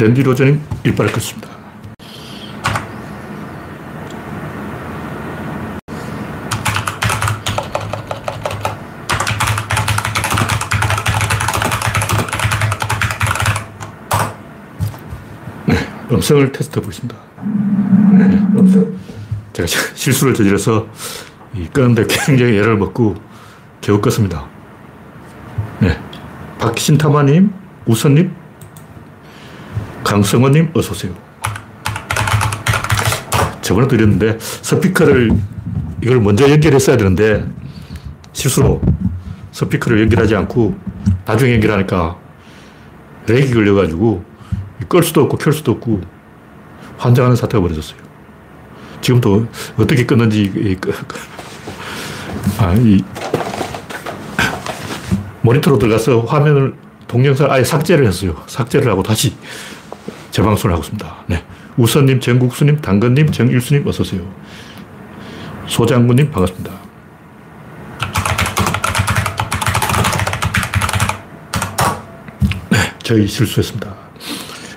랜디 로저님 일발을 껐습니다. 네, 음성을 테스트 보겠습니다. 네. 제가 실수를 저질러서 끄는데 굉장히 애를 먹고 겨우 껐습니다. 네. 박신타마님, 우선님, 강성원님, 어서 오세요. 저번에 드렸는데, 스피커를, 이걸 먼저 연결했어야 되는데, 실수로 스피커를 연결하지 않고, 나중에 연결하니까, 렉이 걸려가지고, 끌 수도 없고, 켤 수도 없고, 환장하는 사태가 벌어졌어요. 지금도 어떻게 끊는지, 아, 이, 모니터로 들어가서 화면을, 동영상을 아예 삭제를 했어요. 삭제를 하고 다시 재방송을 하고 있습니다. 네. 우선님, 정국수님, 당근님, 정일수님, 어서오세요. 소장군님, 반갑습니다. 네, 저희 실수했습니다.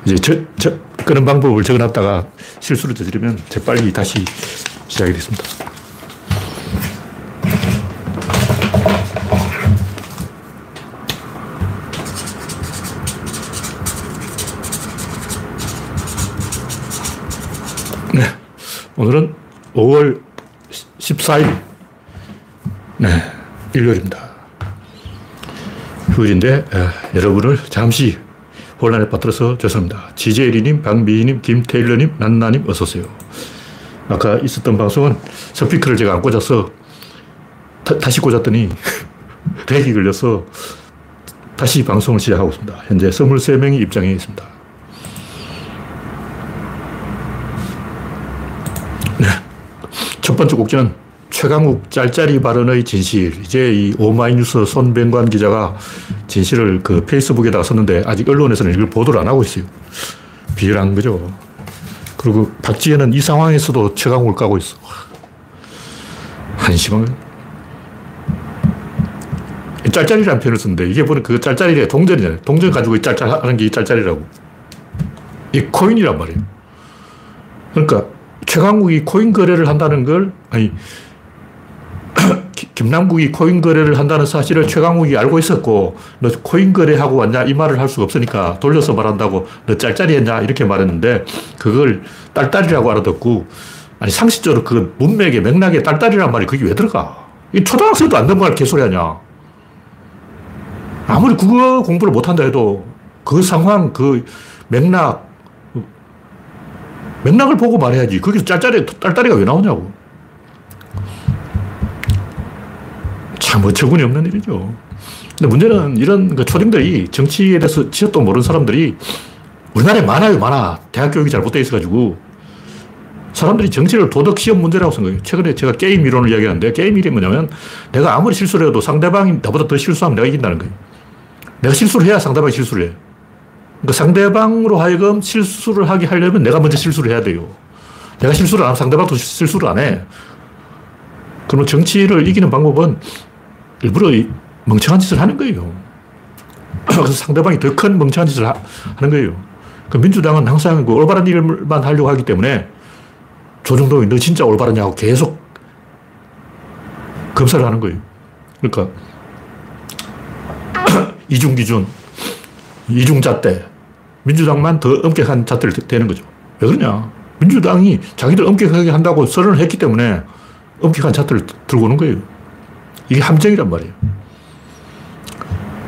이제 저, 저, 끄는 방법을 적어놨다가 실수를 저지르면 재빨리 다시 시작이 됐습니다. 오늘은 5월 14일, 네, 일요일입니다. 휴일인데, 에, 여러분을 잠시 혼란에 빠뜨려서 죄송합니다. 지제리님, 박미희님, 김태일러님, 난나님, 어서오세요. 아까 있었던 방송은 스피커를 제가 안 꽂아서 다, 시 꽂았더니 렉이 걸려서 다시 방송을 시작하고 있습니다. 현재 23명이 입장해 있습니다. 첫 번째 곡지는 최강욱 짤짤이 발언의 진실. 이제 이 오마이뉴스 손병관 기자가 진실을 그 페이스북에다가 썼는데 아직 언론에서는 이걸 보도를 안 하고 있어요. 비열한 거죠. 그리고 박지혜는 이 상황에서도 최강욱을 까고 있어. 한심한 짤짤이라는 표현을 쓰는데 이게 보면 그 짤짤이래 동전이잖아요. 동전 가지고 짤짤하는 게 짤짤이라고. 이 코인이란 말이에요. 그러니까 최강욱이 코인 거래를 한다는 걸, 아니, 김남국이 코인 거래를 한다는 사실을 최강욱이 알고 있었고, 너 코인 거래하고 왔냐? 이 말을 할 수가 없으니까 돌려서 말한다고 너 짤짤이 했냐? 이렇게 말했는데, 그걸 딸딸이라고 알아듣고, 아니, 상식적으로 그 문맥에 맥락에 딸딸이란 말이 거기 왜 들어가? 이 초등학생도 안 넘어갈 개소리 하냐? 아무리 국어 공부를 못한다 해도 그 상황, 그 맥락, 맥락을 보고 말해야지. 거기서 짤짤이, 딸딸이가 왜 나오냐고. 참 어처구니 없는 일이죠. 근데 문제는 이런 그 초딩들이 정치에 대해서 지어도 모르는 사람들이 우리나라에 많아요, 많아. 대학 교육이 잘못되어 있어가지고 사람들이 정치를 도덕 시험 문제라고 생각해요. 최근에 제가 게임 이론을 이야기하는데 게임 이론이 뭐냐면 내가 아무리 실수를 해도 상대방이 나보다 더 실수하면 내가 이긴다는 거예요. 내가 실수를 해야 상대방이 실수를 해요. 그러니까 상대방으로 하여금 실수를 하게 하려면 내가 먼저 실수를 해야 돼요. 내가 실수를 안 하면 상대방도 실수를 안 해. 그러면 정치를 이기는 방법은 일부러 멍청한 짓을 하는 거예요. 그래서 상대방이 더 큰 멍청한 짓을 하, 는 거예요. 그 민주당은 항상 그 올바른 일만 하려고 하기 때문에 조정동이 너 진짜 올바르냐고 계속 검사를 하는 거예요. 그러니까 이중 기준, 이중 잣대, 민주당만 더 엄격한 잣대를 대는 거죠. 왜 그러냐? 민주당이 자기들 엄격하게 한다고 선언을 했기 때문에 엄격한 잣대를 들고 오는 거예요. 이게 함정이란 말이에요.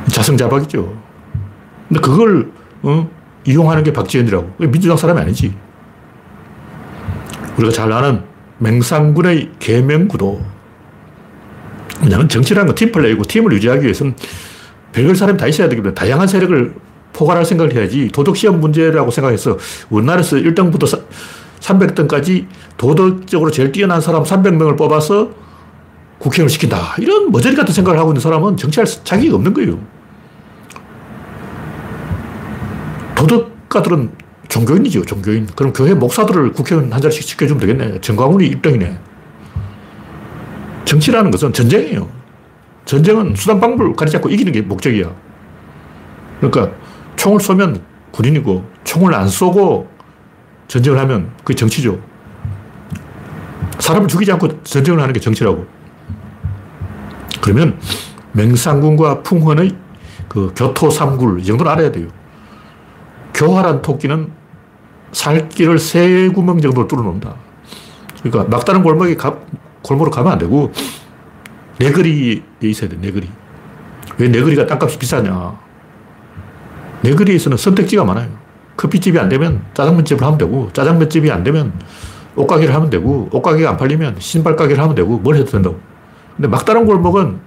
자성자박이죠. 근데 그걸 어? 이용하는 게 박지원이라고. 민주당 사람이 아니지. 우리가 잘 아는 맹상군의 계명구도. 왜냐하면 정치라는 건 팀플레이고 팀을 유지하기 위해서는 별별 사람이 다 있어야 되기 때문에 다양한 세력을 포괄할 생각을 해야지 도덕시험 문제라고 생각해서 우리나라에서 1등부터 300등까지 도덕적으로 제일 뛰어난 사람 300명을 뽑아서 국회의원을 시킨다. 이런 머저리 같은 생각을 하고 있는 사람은 정치할 자격이 없는 거예요. 도덕가들은 종교인이죠, 종교인. 그럼 교회 목사들을 국회의원 한 자리씩 시켜주면 되겠네. 정광훈이 1등이네. 정치라는 것은 전쟁이에요. 전쟁은 수단 방법을 가리지 않고 이기는 게 목적이야. 그러니까 총을 쏘면 군인이고 총을 안 쏘고 전쟁을 하면 그게 정치죠. 사람을 죽이지 않고 전쟁을 하는 게 정치라고. 그러면 맹상군과 풍헌의 그 교토 삼굴 이 정도는 알아야 돼요. 교활한 토끼는 살길을 세 구멍 정도 뚫어놓는다. 그러니까 막다른 골목에 가, 골목으로 가면 안 되고 내거리에 있어야 돼, 내거리. 왜 내거리가 땅값이 비싸냐. 내거리에서는 선택지가 많아요. 커피집이 안 되면 짜장면집을 하면 되고, 짜장면집이 안 되면 옷가게를 하면 되고, 옷가게가 안 팔리면 신발 가게를 하면 되고, 뭘 해도 된다고. 근데 막다른 골목은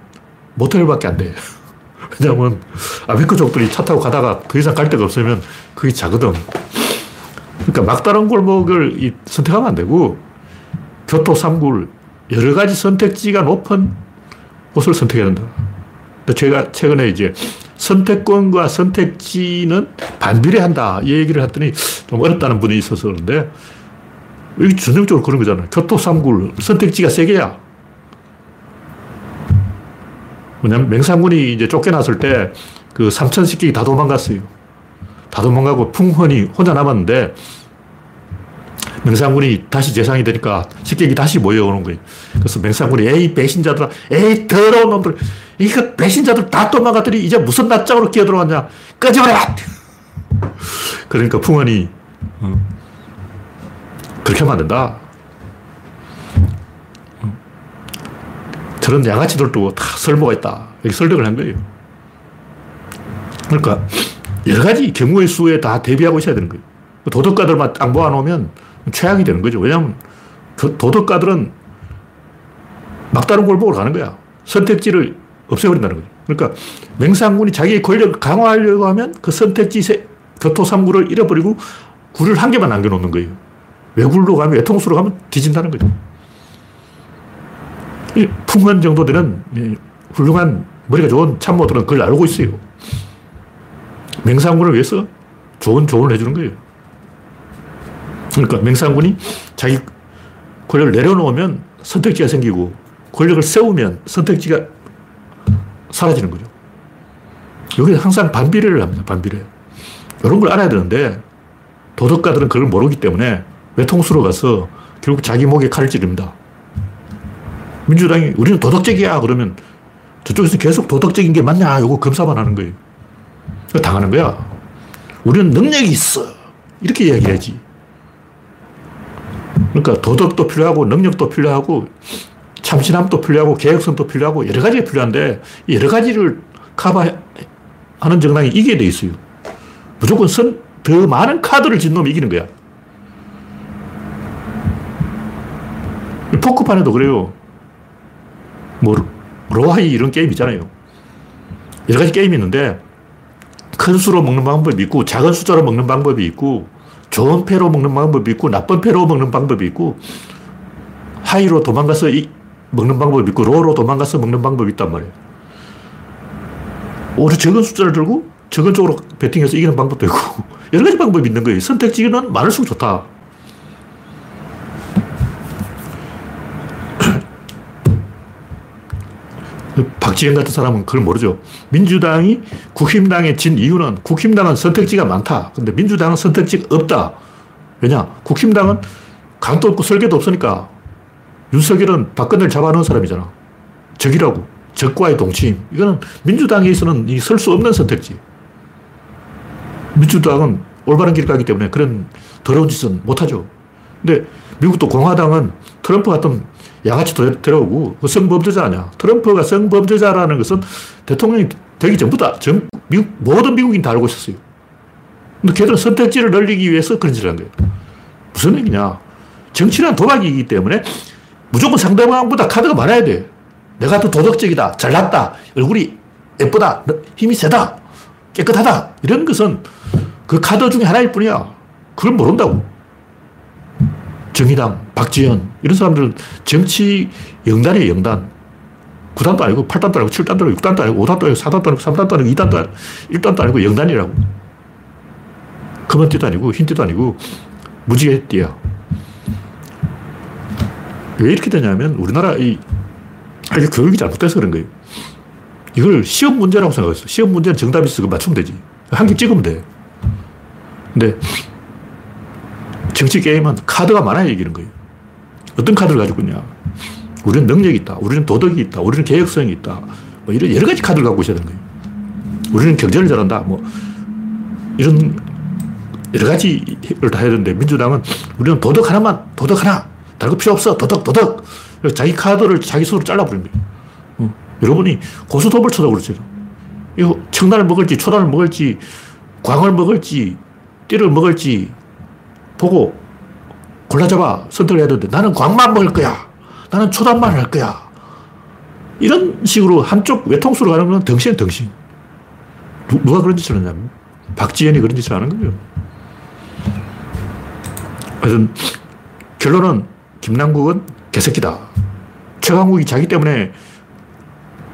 모텔밖에 안 돼. 왜냐면 아메리카족들이 차 타고 가다가 더 이상 갈 데가 없으면 그게 작거든. 그러니까 막다른 골목을 선택하면 안 되고, 교토 삼굴, 여러 가지 선택지가 높은 곳을 선택해야 된다. 제가 최근에 이제 선택권과 선택지는 반비례한다. 이 얘기를 했더니 좀 어렵다는 분이 있어서 그런데 여기 전형적으로 그런 거잖아요. 교토 삼굴, 선택지가 세 개야. 뭐냐면 맹상군이 이제 쫓겨났을 때 그 삼천 식객이 다 도망갔어요. 다 도망가고 풍헌이 혼자 남았는데 맹상군이 다시 재상이 되니까 식객이 다시 모여오는 거예요. 그래서 맹상군이 에이 배신자들아 에이 더러운 놈들 이거 배신자들 다 도망갔더니 이제 무슨 낯짝으로 끼어들어왔냐 꺼져라 그러니까 풍헌이 어, 그렇게 하면 안 된다. 어, 저런 양아치들도 다 설모가 있다. 이렇게 설득을 한 거예요. 그러니까 여러 가지 경우의 수에 다 대비하고 있어야 되는 거예요. 도덕가들만 딱 모아놓으면 최악이 되는 거죠. 왜냐하면 도덕가들은 막다른 골목으로 가는 거야. 선택지를 없애버린다는 거죠. 그러니까 맹상군이 자기의 권력을 강화하려고 하면 그 선택지 세, 교토 3구를 잃어버리고 굴을 한 개만 남겨놓는 거예요. 외굴로 가면 외통수로 가면 뒤진다는 거죠. 풍헌 정도 되는 훌륭한 머리가 좋은 참모들은 그걸 알고 있어요. 맹상군을 위해서 좋은 조언을 해주는 거예요. 그러니까 맹상군이 자기 권력을 내려놓으면 선택지가 생기고 권력을 세우면 선택지가 사라지는 거죠. 여기 항상 반비례를 합니다. 반비례. 이런 걸 알아야 되는데 도덕가들은 그걸 모르기 때문에 외통수로 가서 결국 자기 목에 칼을 찌릅니다. 민주당이 우리는 도덕적이야 그러면 저쪽에서 계속 도덕적인 게 맞냐 이거 검사만 하는 거예요. 당하는 거야. 우리는 능력이 있어. 이렇게 이야기해야지. 그러니까 도덕도 필요하고 능력도 필요하고 참신함도 필요하고 개혁성도 필요하고 여러 가지가 필요한데 여러 가지를 커버하는 정당이 이기게 돼 있어요. 무조건 선, 더 많은 카드를 진 놈이 이기는 거야. 포커판에도 그래요. 뭐, low high 이런 게임 있잖아요. 여러 가지 게임이 있는데 큰 수로 먹는 방법이 있고 작은 숫자로 먹는 방법이 있고 좋은 패로 먹는 방법이 있고 나쁜 패로 먹는 방법이 있고 high로 도망가서 이, 먹는 방법이 있고 low로 도망가서 먹는 방법이 있단 말이에요. 오히려 적은 숫자를 들고 적은 쪽으로 베팅해서 이기는 방법도 있고 여러 가지 방법이 있는 거예요. 선택지는 많을수록 좋다. 박지원 같은 사람은 그걸 모르죠. 민주당이 국힘당에 진 이유는 국힘당은 선택지가 많다. 근데 민주당은 선택지가 없다. 왜냐? 국힘당은 강도 없고 설계도 없으니까 윤석열은 박근혜를 잡아놓은 사람이잖아. 적이라고. 적과의 동침. 이거는 민주당에서는 설 수 없는 선택지. 민주당은 올바른 길 가기 때문에 그런 더러운 짓은 못하죠. 근데 미국도 공화당은 트럼프 같은 양아치 데려오고 그 성범죄자 아니야. 트럼프가 성범죄자라는 것은 대통령이 되기 전부터 전, 미국, 모든 미국인 다 알고 있었어요. 근데 걔들은 선택지를 늘리기 위해서 그런 짓을 한 거예요. 무슨 얘기냐. 정치란 도박이기 때문에 무조건 상대방보다 카드가 많아야 돼. 내가 더 도덕적이다. 잘났다. 얼굴이 예쁘다. 힘이 세다. 깨끗하다. 이런 것은 그 카드 중에 하나일 뿐이야. 그걸 모른다고. 정의당, 박지원, 이런 사람들은 정치 영단이에요, 영단. 9단도 아니고 8단도 아니고 7단도 아니고 6단도 아니고 5단도 아니고 4단도 아니고 3단도 아니고 2단도 아니고 1단도 아니고 영단이라고. 검은 띠도 아니고 흰 띠도 아니고 무지개 띠야. 왜 이렇게 되냐면 우리나라 이 아니, 교육이 잘못돼서 그런 거예요. 이걸 시험 문제라고 생각했어. 시험 문제는 정답이 있어. 맞추면 되지. 한 개 찍으면 돼. 근데 정치 게임은 카드가 많아야 이기는 거예요. 어떤 카드를 가지고 있냐. 우리는 능력이 있다. 우리는 도덕이 있다. 우리는 개혁성이 있다. 뭐 이런 여러 가지 카드를 갖고 있어야 되는 거예요. 우리는 경제를 잘한다. 뭐 이런 여러 가지를 다 해야 되는데 민주당은 우리는 도덕 하나만, 도덕 하나. 다른 거 필요 없어. 도덕, 도덕. 자기 카드를 자기 손으로 잘라버린 거예요. 어. 여러분이 고수톱을 쳐다 그러죠. 이거 청단을 먹을지, 초단을 먹을지, 광을 먹을지, 띠를 먹을지 보고 골라잡아 선택을 해야 되는데 나는 광만 먹을 거야. 나는 초단만 할 거야. 이런 식으로 한쪽 외통수로 가는 건 덩신 덩신. 누, 가 그런 짓을 하냐면 박지현이 그런 짓을 하는 거예요. 하여튼 결론은 김남국은 개새끼다. 최강욱이 자기 때문에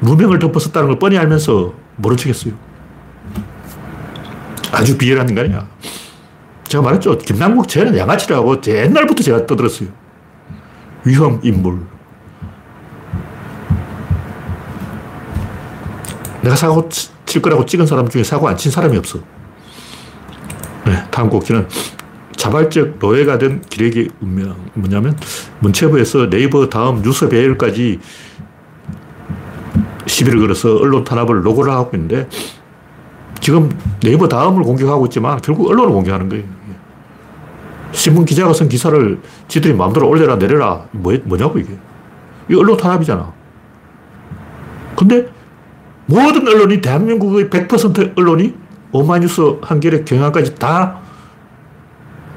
무명을 덮었었다는 걸 뻔히 알면서 모른 척 했어요. 아주 비열한 인간이야. 제가 말했죠. 김남국 쟤는 양아치라고 옛날부터 제가 떠들었어요. 위험 인물. 내가 사고 칠 거라고 찍은 사람 중에 사고 안 친 사람이 없어. 네, 다음 곡지는 자발적 노예가 된 기레기 운명. 뭐냐면, 문체부에서 네이버 다음 뉴스 배열까지 시비를 걸어서 언론 탄압을 로고를 하고 있는데, 지금 네이버 다음을 공격하고 있지만, 결국 언론을 공격하는 거예요. 신문 기자가 쓴 기사를 지들이 마음대로 올려라 내려라. 뭐, 뭐냐고, 이게. 이 언론 탄압이잖아. 근데 모든 언론이, 대한민국의 100% 언론이 오마이뉴스, 한겨레, 경향까지 다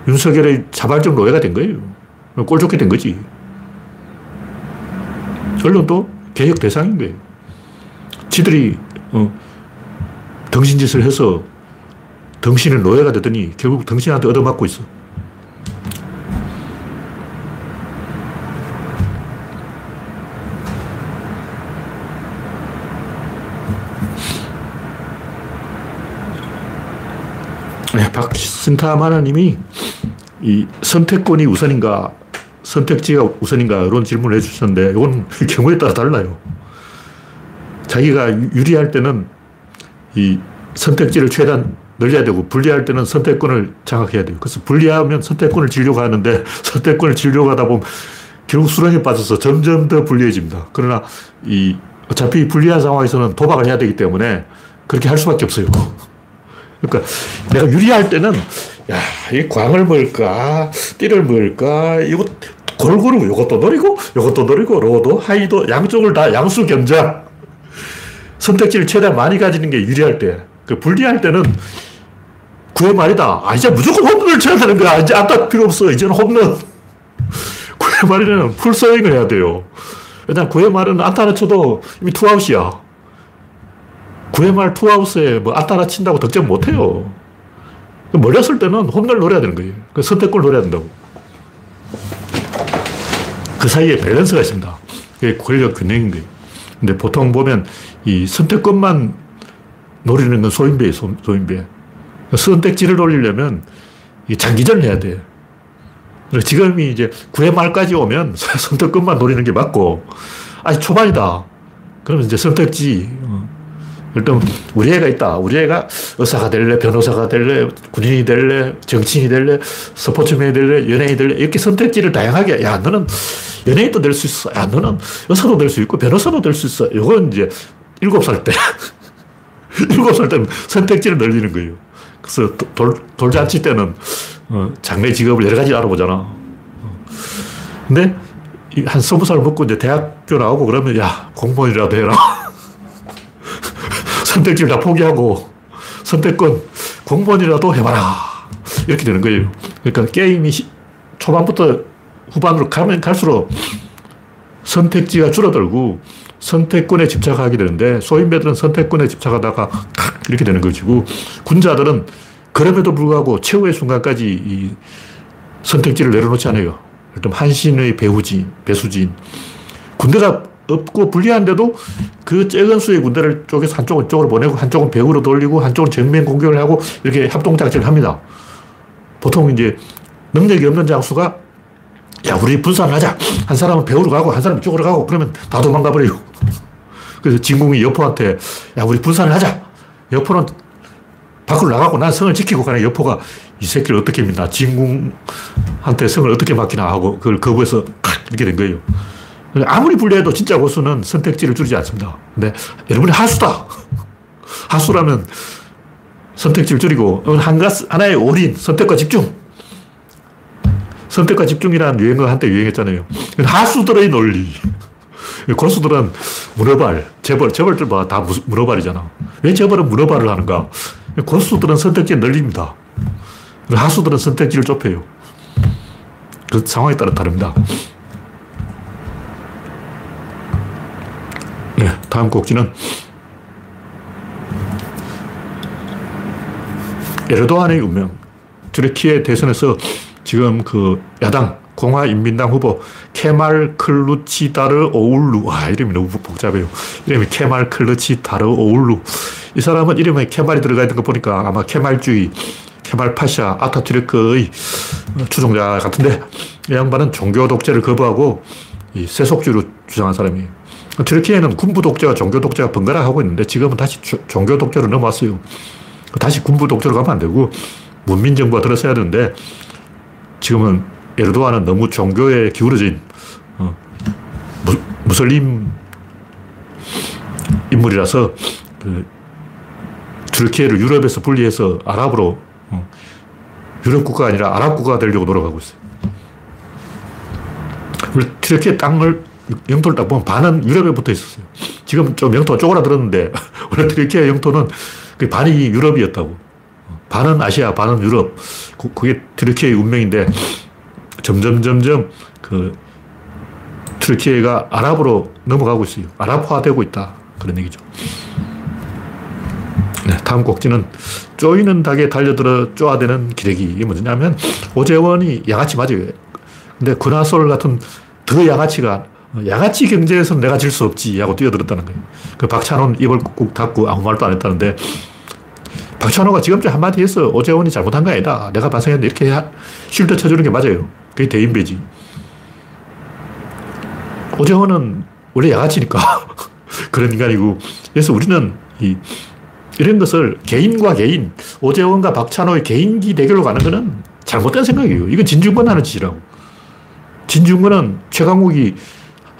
윤석열의 자발적 노예가 된 거예요. 꼴 좋게 된 거지. 언론도 개혁 대상인 거예요. 지들이 어, 덩신짓을 해서 덩신의 노예가 되더니 결국 덩신한테 얻어맞고 있어. 박신탐 하나님이 이 선택권이 우선인가, 선택지가 우선인가, 이런 질문을 해주셨는데, 이건 경우에 따라 달라요. 자기가 유리할 때는 이 선택지를 최대한 늘려야 되고, 불리할 때는 선택권을 장악해야 돼요. 그래서 불리하면 선택권을 지려고 하는데, 선택권을 지려고 하다 보면 결국 수렁에 빠져서 점점 더 불리해집니다. 그러나 이 어차피 불리한 상황에서는 도박을 해야 되기 때문에 그렇게 할 수밖에 없어요. 그러니까 내가 유리할 때는 야, 이 광을 먹을까, 띠를 먹을까, 이거 골고루 이것도 노리고, 이것도 노리고, 로도, 하이도, 양쪽을 다 양수 견장. 선택지를 최대한 많이 가지는 게 유리할 때. 그 불리할 때는 구회 말이다. 아, 이제 무조건 홈런을 쳐야 되는 거야. 이제 안타 필요 없어. 이제는 홈런. 구회 말에는 풀스윙을 해야 돼요. 일단 9회 말은 안타를 쳐도 이미 투아웃이야. 9회 말 투아웃에 뭐 안타나 친다고 득점 못 해요. 몰렸을 때는 홈런을 노려야 되는 거예요. 그 선택권 노려야 된다고. 그 사이에 밸런스가 있습니다. 그게 권력 균형인 거예요. 근데 보통 보면 이 선택권만 노리는 건 소인배예요, 소, 인배 선택지를 노리려면 장기전을 해야 돼요. 지금이 이제 9회 말까지 오면 선택권만 노리는 게 맞고, 아니, 초반이다. 그러면 이제 선택지, 어. 일단 우리 애가 있다. 우리 애가 의사가 될래, 변호사가 될래, 군인이 될래, 정치인이 될래, 스포츠맨이 될래, 연예인이 될래, 이렇게 선택지를 다양하게, 야, 너는 연예인도 될 수 있어. 야, 너는 의사도 될 수 있고, 변호사도 될 수 있어. 이건 이제 일곱 살 때. 일곱 살 때는 선택지를 늘리는 거예요. 그래서 돌, 돌잔치 때는 어, 장래 직업을 여러 가지 알아보잖아. 어. 근데 한 스무 살 먹고 이제 대학교 나오고 그러면 야, 공무원이라도 해라. 선택지를 다 포기하고 선택권 공무원이라도 해봐라. 이렇게 되는 거예요. 그러니까 게임이 초반부터 후반으로 가면 갈수록 선택지가 줄어들고 선택권에 집착하게 되는데 소인배들은 선택권에 집착하다가 이렇게 되는 것이고 군자들은 그럼에도 불구하고 최후의 순간까지 이 선택지를 내려놓지 않아요. 한신의 배후진, 배수진. 군대가 없고 불리한데도 그 적은 수의 군대를 쪼개서 한쪽은 쪽으로 보내고 한쪽은 벽으로 돌리고 한쪽은 정면 공격을 하고 이렇게 합동작전을 합니다. 보통 이제 능력이 없는 장수가 야, 우리 분산을 하자. 한 사람은 배우러 가고 한 사람은 이쪽으로 가고 그러면 다 도망가 버리고. 그래서 진궁이 여포한테 야, 우리 분산을 하자. 여포는 밖으로 나가고 난 성을 지키고 가는 여포가 이 새끼를 어떻게 믿나. 진궁한테 성을 어떻게 맡기나 하고 그걸 거부해서 이렇게 된 거예요. 아무리 불리해도 진짜 고수는 선택지를 줄이지 않습니다. 근데 여러분이 하수다. 하수라면 선택지를 줄이고 한 가스, 하나의 올인, 선택과 집중. 선택과 집중이라는 유행어 한때 유행했잖아요. 하수들의 논리. 고수들은 문어발, 재벌, 재벌들 봐. 다 문어발이잖아. 왜 재벌은 문어발을 하는가? 고수들은 선택지의 널립니다. 하수들은 선택지를 좁혀요. 그 상황에 따라 다릅니다. 네, 다음 곡지는 에르도안의 운명. 트르키의 대선에서 지금 그 야당 공화인민당 후보 케말 클루치다르 오울루. 와, 이름이 너무 복잡해요. 이름이 케말 클루치다르 오울루. 이 사람은 이름에 케말이 들어가 있는 거 보니까 아마 케말주의, 케말 파샤, 아타투르크의 추종자 같은데 이 양반은 종교 독재를 거부하고 이 세속주의로 주장한 사람이에요. 트르키에는 군부 독재와 종교 독재가 번갈아 하고 있는데 지금은 다시 종교 독재로 넘어왔어요. 다시 군부 독재로 가면 안 되고 문민 정부가 들어서야 되는데 지금은 에르도안은 너무 종교에 기울어진 어, 무, 무슬림 인물이라서 그 트르키예를 유럽에서 분리해서 아랍으로 어, 유럽 국가가 아니라 아랍 국가가 되려고 노력하고 있어요. 트르키의 땅을 영토를 딱 보면 반은 유럽에 붙어 있었어요. 지금 좀 영토가 쪼그라들었는데 원래 트르키의 영토는 그 반이 유럽이었다고. 반은 아시아, 반은 유럽. 그게 트르키의 운명인데 점점 점점 그 트르키예가 아랍으로 넘어가고 있어요. 아랍화되고 있다. 그런 얘기죠. 네, 다음 곡지는 쪼이는 닭에 달려들어 쪼아대는 기레기. 이게 뭐냐면 오재원이 양아치 맞아요. 근데 군화솔 같은 더 양아치가 양아치 경제에서는 내가 질 수 없지 하고 뛰어들었다는 거예요. 그 박찬호는 입을 꾹 닫고 아무 말도 안 했다는데 박찬호가 지금쯤 한마디 해서 오재원이 잘못한 거 아니다. 내가 반성했는데 이렇게 쉴드 쳐주는 게 맞아요. 그게 대인배지. 오재원은 원래 양아치니까 그런 인간이고 그래서 우리는 이 이런 것을 개인과 개인, 오재원과 박찬호의 개인기 대결로 가는 것은 잘못된 생각이에요. 이건 진중권 하는 짓이라고. 진중권은 최강욱이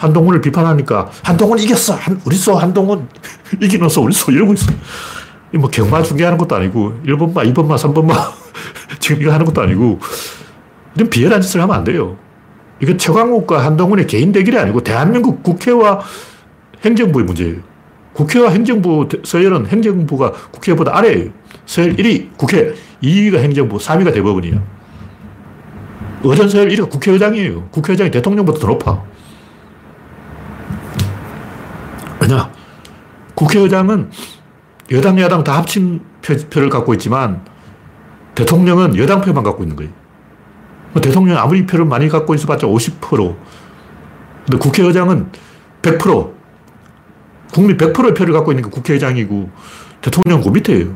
한동훈을 비판하니까 한동훈 이겼어. 한, 우리 쏘 한동훈 이기노서 우리 쏘 이러고 있어. 뭐 경마 중계하는 것도 아니고 1번마, 2번마, 3번마 지금 이거 하는 것도 아니고 이런 비열한 짓을 하면 안 돼요. 이건 최강욱과 한동훈의 개인 대결이 아니고 대한민국 국회와 행정부의 문제예요. 국회와 행정부, 서열은 행정부가 국회보다 아래예요. 서열 1위 국회, 2위가 행정부, 3위가 대법원이에요. 어전 서열 1위가 국회의장이에요. 국회의장이 대통령보다 더 높아. 왜냐? 국회의장은 여당, 야당 다 합친 표, 를 갖고 있지만 대통령은 여당 표만 갖고 있는 거예요. 뭐 대통령 아무리 표를 많이 갖고 있어봤자 50%. 근데 국회의장은 100%. 국민 100%의 표를 갖고 있는 게 국회의장이고 대통령은 그 밑에예요.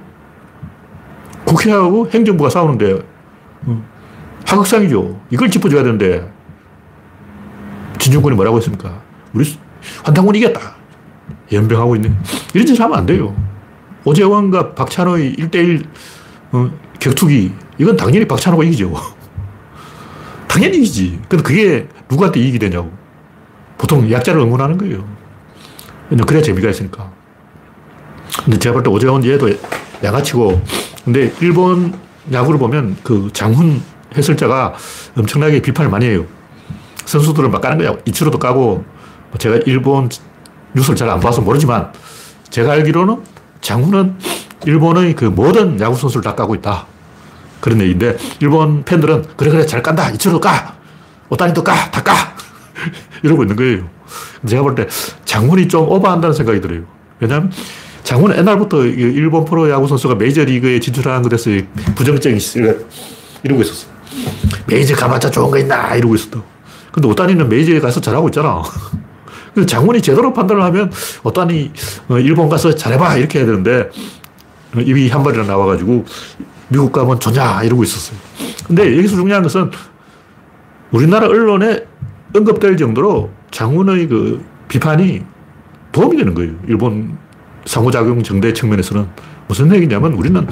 국회하고 행정부가 싸우는데 어, 하극상이죠. 이걸 짚어줘야 되는데 진중권이 뭐라고 했습니까? 우리 환탄군이 이겼다. 연병하고 있네. 이런 짓을 하면 안 돼요. 오재원과 박찬호의 1대1 어, 격투기 이건 당연히 박찬호가 이기죠. 당연히 이기지. 근데 그게 누구한테 이익이 되냐고. 보통 약자를 응원하는 거예요. 그래야 재미가 있으니까. 근데 제가 볼 때 오재원 얘도 양아치고, 근데 일본 야구를 보면 그 장훈 해설자가 엄청나게 비판을 많이 해요. 선수들을 막 까는 거야. 이치로도 까고, 제가 일본 뉴스를 잘 안 봐서 모르지만, 제가 알기로는 장훈은 일본의 그 모든 야구 선수를 다 까고 있다. 그런 얘기인데, 일본 팬들은, 그래, 그래, 잘 깐다. 이치로도 까. 오타니도 까. 다 까. 이러고 있는 거예요. 제가 볼 때 장훈이 좀 오버한다는 생각이 들어요. 왜냐하면 장훈은 옛날부터 일본 프로 야구 선수가 메이저리그에 진출하는 것에서 부정적인 시를 이러고 있었어. 메이저 가봤자 좋은 거 있나? 이러고 있었다. 근데 오타니는 메이저에 가서 잘하고 있잖아. 근데 장훈이 제대로 판단을 하면 오타니 어, 일본 가서 잘해봐 이렇게 해야 되는데 입이 한 발이나 나와가지고 미국 가면 좋냐 이러고 있었어요. 근데 여기서 중요한 것은 우리나라 언론에 언급될 정도로 장훈의 그 비판이 도움이 되는 거예요. 일본 상호작용 정대 측면에서는. 무슨 얘기냐면 우리는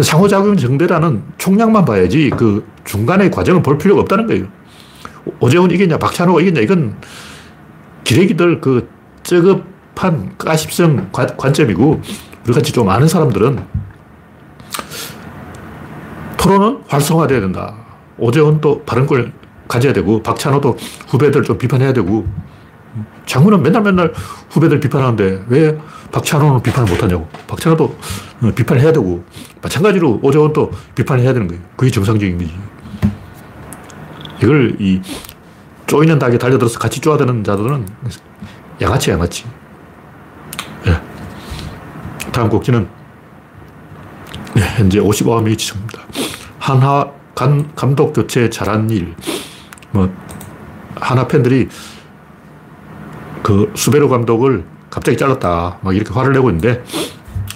상호작용 정대라는 총량만 봐야지 그 중간의 과정을 볼 필요가 없다는 거예요. 오재훈 이겼냐, 박찬호가 이겼냐, 이건 기레기들 그 쩌급한 가십성 관점이고, 우리 같이 좀 아는 사람들은 토론은 활성화돼야 된다. 오재훈도 걸 가져야 되고, 박찬호도 후배들 좀 비판해야 되고, 장군은 맨날 맨날 후배들 비판하는데 왜 박찬호는 비판을 못하냐고. 박찬호도 어, 비판을 해야 되고, 마찬가지로 오재훈도 비판을 해야 되는 거예요. 그게 정상적인 거지. 이걸 이 쪼이는 닭에 달려들어서 같이 쪼아드는 자들은 양아치, 양아치. 네. 다음 곡지는 네, 현재 55명이 지정입니다. 한화 간, 감독 교체 잘한 일. 뭐, 한화 팬들이 그 수베로 감독을 갑자기 잘랐다. 막 이렇게 화를 내고 있는데,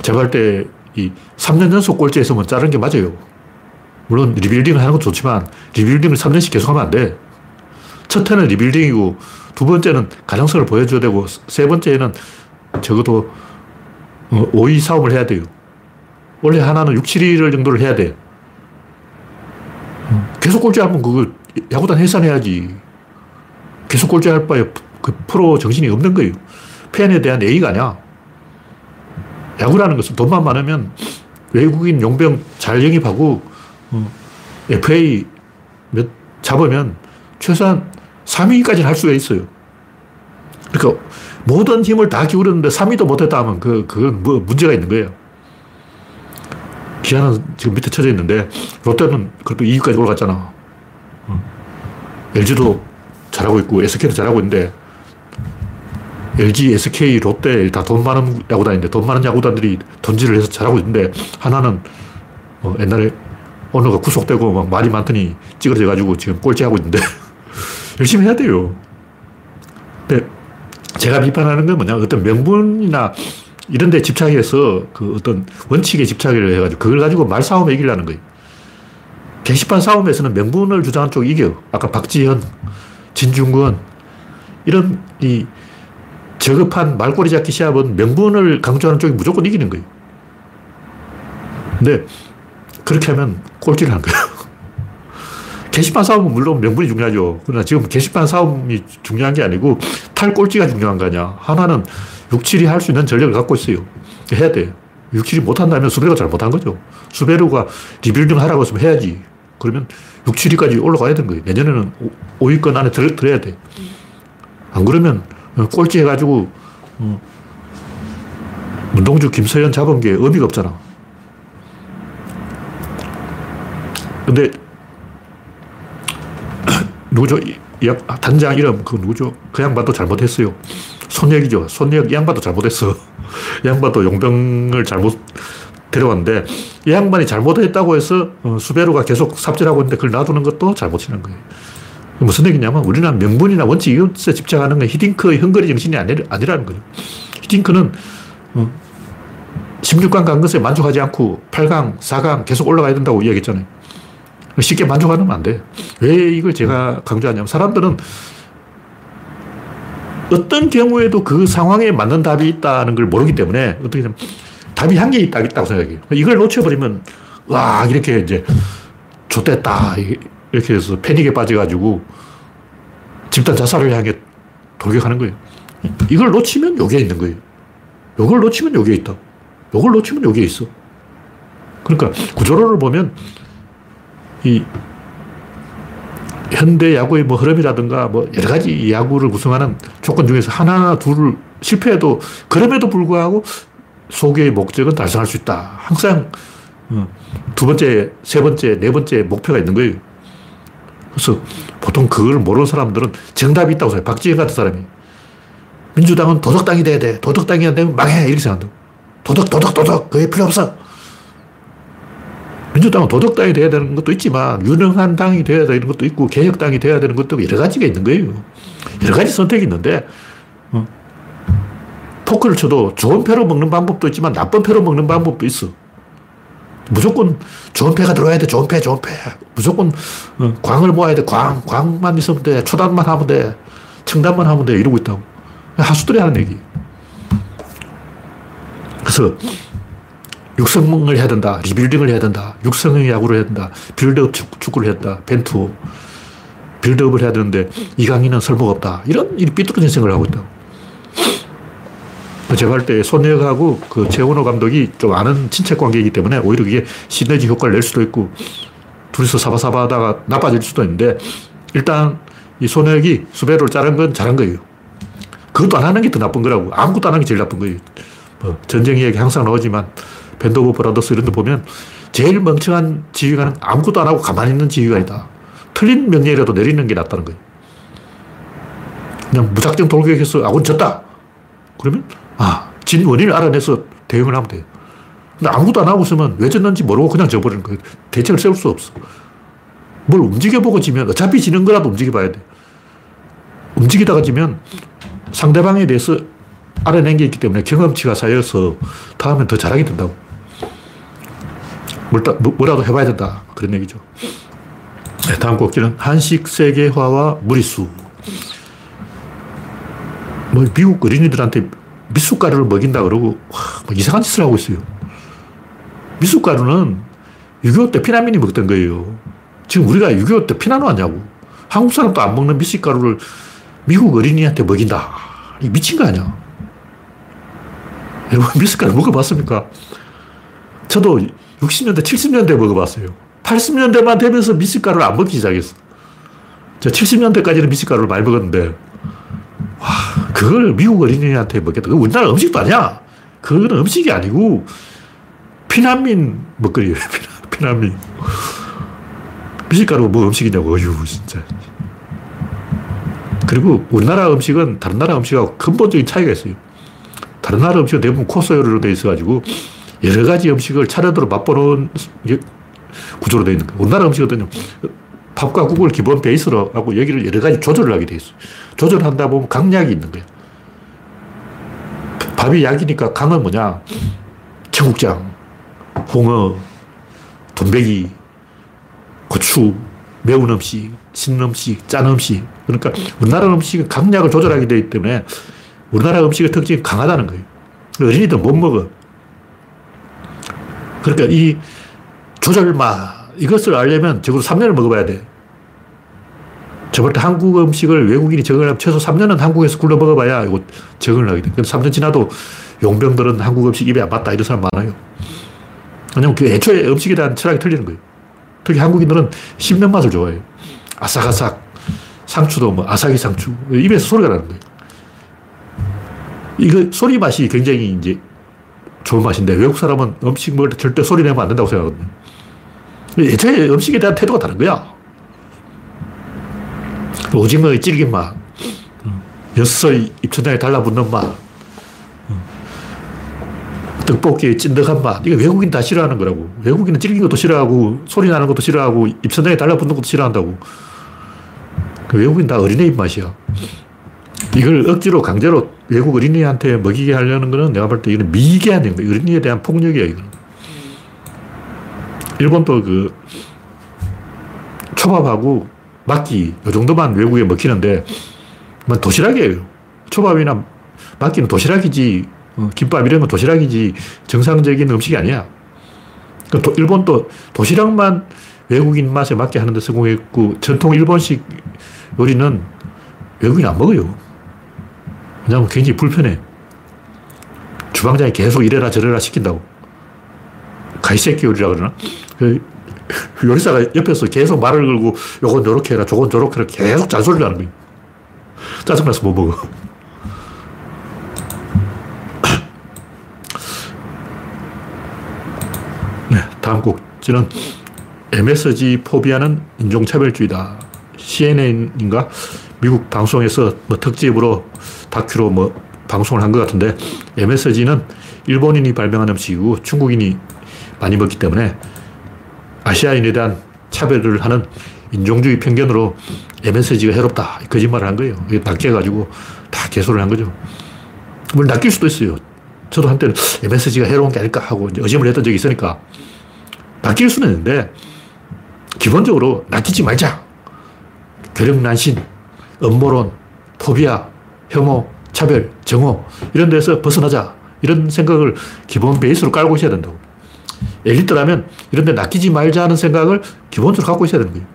제가 볼때 이 3년 연속 꼴찌에서만 자른 게 맞아요. 물론 리빌딩을 하는 것도 좋지만, 리빌딩을 3년씩 계속 하면 안 돼. 첫 해는 리빌딩이고, 두 번째는 가능성을 보여줘야 되고, 세 번째는 적어도 5위 어, 싸움을 해야 돼요. 원래 하나는 6, 7위를 정도를 해야 돼. 계속 꼴찌하면 그거 야구단 해산해야지. 계속 꼴찌할 바에 그 프로 정신이 없는 거예요. 팬에 대한 예의가 아니야. 야구라는 것은 돈만 많으면 외국인 용병 잘 영입하고 어, FA 몇 잡으면 최소한 3위까지는 할 수가 있어요. 그러니까 모든 힘을 다 기울였는데 3위도 못했다 하면 그, 그건 뭐 문제가 있는 거예요. 기아는 지금 밑에 쳐져 있는데 롯데는 그래도 2위까지 올라갔잖아. LG도 잘하고 있고 SK도 잘하고 있는데 LG, SK, 롯데 다 돈 많은 야구단인데 돈 많은 야구단들이 던지를 해서 잘하고 있는데 하나는 어 옛날에 오너가 구속되고 막 말이 많더니 찌그러져 가지고 지금 꼴찌하고 있는데 열심히 해야 돼요. 근데 제가 비판하는 건 뭐냐 어떤 명분이나 이런 데 집착해서 그 어떤 원칙에 집착을 해가지고 그걸 가지고 말싸움에 이기려는 거예요. 게시판 싸움에서는 명분을 주장한 쪽이 이겨. 아까 박지현, 진중권, 이런 이 저급한 말꼬리 잡기 시합은 명분을 강조하는 쪽이 무조건 이기는 거예요. 근데 그렇게 하면 꼴찌를 하는 거예요. 게시판 싸움은 물론 명분이 중요하죠. 그러나 지금 게시판 싸움이 중요한 게 아니고 탈꼴찌가 중요한 거 아니야. 한화는 6, 7위 할 수 있는 전력을 갖고 있어요. 해야 돼. 6, 7위 못한다면 수베로가 잘 못한 거죠. 수베로가 리빌딩 하라고 했으면 해야지. 그러면 6, 7위까지 올라가야 되는 거예요. 내년에는 5위권 안에 들, 들어야 돼. 안 그러면 어, 꼴찌 해가지고, 어, 문동주, 김서현 잡은 게 의미가 없잖아. 근데, 누구죠? 단장 이름, 그 누구죠? 그 양반도 잘못했어요. 손혁이죠. 손혁 이 양반도 잘못했어. 이 양반도 용병을 잘못 데려왔는데, 이 양반이 잘못했다고 해서 어, 수배로가 계속 삽질하고 있는데 그걸 놔두는 것도 잘못이는 거예요. 무슨 얘기냐면 우리는 명분이나 원칙 이것에 집착하는 건 히딩크의 헝거리 정신이 아니, 아니라는 거예요. 히딩크는 16강 어, 간 것에 만족하지 않고 8강, 4강 계속 올라가야 된다고 이야기했잖아요. 쉽게 만족하면 안 돼. 왜 이걸 제가 강조하냐면 사람들은 어떤 경우에도 그 상황에 맞는 답이 있다는 걸 모르기 때문에 어떻게 냐면 답이 한개 있다고 생각해요. 이걸 놓쳐버리면 와 이렇게 이제 좋됐다 이렇게 해서 패닉에 빠져가지고 집단 자살을 향해 돌격하는 거예요. 이걸 놓치면 여기에 있는 거예요. 이걸 놓치면 여기에 있다. 이걸 놓치면 여기에 있어. 그러니까 구조론을 보면 이 현대 야구의 뭐 흐름이라든가 뭐 여러 가지 야구를 구성하는 조건 중에서 하나, 둘 실패해도 그럼에도 불구하고 소개의 목적은 달성할 수 있다. 항상 어, 두 번째, 세 번째, 네 번째 목표가 있는 거예요. 그래서 보통 그걸 모르는 사람들은 정답이 있다고 생각해. 박지현 같은 사람이. 민주당은 도덕당이 돼야 돼. 도덕당이 안 되면 망해. 이렇게 생각한다. 도덕, 도덕, 도덕. 그게 필요 없어. 민주당은 도덕당이 돼야 되는 것도 있지만, 유능한 당이 돼야 되는 것도 있고, 개혁당이 돼야 되는 것도 여러 가지가 있는 거예요. 여러 가지 선택이 있는데, 어. 포커를 쳐도 좋은 패로 먹는 방법도 있지만, 나쁜 패로 먹는 방법도 있어. 무조건 좋은 패가 들어와야 돼. 좋은 패, 좋은 패. 무조건 어, 광을 모아야 돼. 광. 광만 있으면 돼. 초단만 하면 돼. 청단만 하면 돼. 이러고 있다고. 하수들이 하는 얘기. 그래서 육성을 해야 된다. 리빌딩을 해야 된다. 육성형 야구를 해야 된다. 빌드업 축구를 된다. 벤투. 빌드업을 해야 되는데 이강인은 설모가 없다. 이런 삐뚤어진 생각을 하고 있다. 할때 손혁하고 그 최원호 감독이 좀 아는 친척 관계이기 때문에 오히려 이게 시너지 효과를 낼 수도 있고 둘이서 사바사바 하다가 나빠질 수도 있는데 일단 이 손혁이 수배를 자른 건 잘한 거예요. 그것도 안 하는 게 더 나쁜 거라고. 아무것도 안 하는 게 제일 나쁜 거예요. 뭐 전쟁 이야기 항상 나오지만 of Brothers 이런 데 보면 제일 멍청한 지휘관은 아무것도 안 하고 가만히 있는 지휘관이다. 틀린 명령이라도 내리는 게 낫다는 거예요. 그냥 무작정 돌격해서 아군 졌다. 그러면 아, 진 원인을 알아내서 대응을 하면 돼요. 근데 아무것도 안 하고 있으면 왜 졌는지 모르고 그냥 져버리는 거예요. 대책을 세울 수 없어. 뭘 움직여보고 지면 어차피 지는 거라도 움직여봐야 돼. 움직이다가 지면 상대방에 대해서 알아낸 게 있기 때문에 경험치가 쌓여서 다음엔 더 잘하게 된다고. 뭐라도 해봐야 된다. 그런 얘기죠. 네, 다음 곡기는 한식 세계화와 무리수. 뭐 미국 어린이들한테 미숫가루를 먹인다 그러고 와, 이상한 짓을 하고 있어요. 미숫가루는 6.25 때 피난민이 먹던 거예요. 지금 우리가 6.25 때 피난 왔냐고. 한국 사람도 안 먹는 미숫가루를 미국 어린이한테 먹인다. 미친 거 아니야. 여러분 미숫가루 먹어봤습니까? 저도 60년대, 70년대 먹어봤어요. 80년대만 되면서 미숫가루를 안 먹기 시작했어. 저 70년대까지는 미숫가루를 많이 먹었는데, 와, 그걸 미국 어린이한테 먹겠다. 그 우리나라 음식도 아니야. 그거는 음식이 아니고, 피난민 먹거리예요. 피난 민. 미숫가루 뭐 음식이냐고. 어휴, 진짜. 그리고 우리나라 음식은 다른 나라 음식하고 근본적인 차이가 있어요. 다른 나라 음식은 대부분 코스요리로 되어 있어가지고 여러 가지 음식을 차례대로 맛보는 구조로 되어 있는 거예요. 우리나라 음식은 밥과 국을 기본 베이스로 하고 여기를 여러 가지 조절을 하게 되어 있어요. 조절한다 보면 강약이 있는 거예요. 밥이 약이니까 강은 뭐냐? 청국장, 홍어, 돈배기, 고추, 매운 음식, 신 음식, 짠 음식. 그러니까 우리나라 음식은 강약을 조절하게 되기 때문에 우리나라 음식의 특징이 강하다는 거예요. 어린이들 못 먹어. 그러니까 이 조절마, 이것을 알려면 적어도 3년을 먹어봐야 돼. 저번 때 한국 음식을 외국인이 적응을 하면 최소 3년은 한국에서 굴러 먹어봐야 이거 적응을 하게 돼. 그럼 3년 지나도 용병들은 한국 음식 입에 안 맞다 이런 사람 많아요. 왜냐면 그 애초에 음식에 대한 철학이 틀리는 거예요. 특히 한국인들은 씹는 맛을 좋아해요. 아삭아삭. 상추도 뭐 아삭이 상추. 입에서 소리가 나는 거예요. 이거 소리 맛이 굉장히 이제 좋은 맛인데 외국 사람은 음식 먹을 때 절대 소리 내면 안 된다고 생각하거든요. 애초에 음식에 대한 태도가 다른 거야. 오징어의 질긴 맛, 엿의 입천장에 달라붙는 맛, 떡볶이의 찐득한 맛. 이거 외국인 다 싫어하는 거라고. 외국인은 질긴 것도 싫어하고, 소리 나는 것도 싫어하고, 입천장에 달라붙는 것도 싫어한다고. 그 외국인 다 어린애 입맛이야. 이걸 억지로 강제로 외국 어린이한테 먹이게 하려는 거는 내가 볼 때 이건 미개한 거야. 어린이에 대한 폭력이야, 이거 일본도 그 초밥하고 막기, 이 정도만 외국에 먹히는데, 뭐 도시락이에요. 초밥이나 막기는 도시락이지, 어, 김밥 이런 건 도시락이지, 정상적인 음식이 아니야. 그러니까 일본도 도시락만 외국인 맛에 맞게 하는데 성공했고, 전통 일본식 요리는 외국인 안 먹어요. 왜냐하면 굉장히 불편해. 주방장이 계속 이래라 저래라 시킨다고. 가이세키 요리라 그러나? 그 요리사가 옆에서 계속 말을 걸고 요건 요렇게 해라, 저건 저렇게 해라 계속 잔소리를 하는 거예요. 짜증나서 못 먹어. 네, 다음 곡지는 MSG 포비아는 인종차별주의다. CNN인가? 미국 방송에서 뭐 특집으로 다큐로 뭐 방송을 한 것 같은데 MSG는 일본인이 발명한 음식이고 중국인이 많이 먹기 때문에 아시아인에 대한 차별을 하는 인종주의 편견으로 MSG가 해롭다. 거짓말을 한 거예요. 이게 낚여가지고 다 개소를 한 거죠. 물 낚일 수도 있어요. 저도 한때는 MSG가 해로운 게 아닐까 하고 의심을 했던 적이 있으니까 낚일 수는 있는데 기본적으로 낚이지 말자. 괴력난신, 음모론, 포비아, 혐오, 차별, 정오 이런 데서 벗어나자. 이런 생각을 기본 베이스로 깔고 있어야 된다고. 엘리트라면 이런 데 낚이지 말자는 생각을 기본적으로 갖고 있어야 되는 거예요.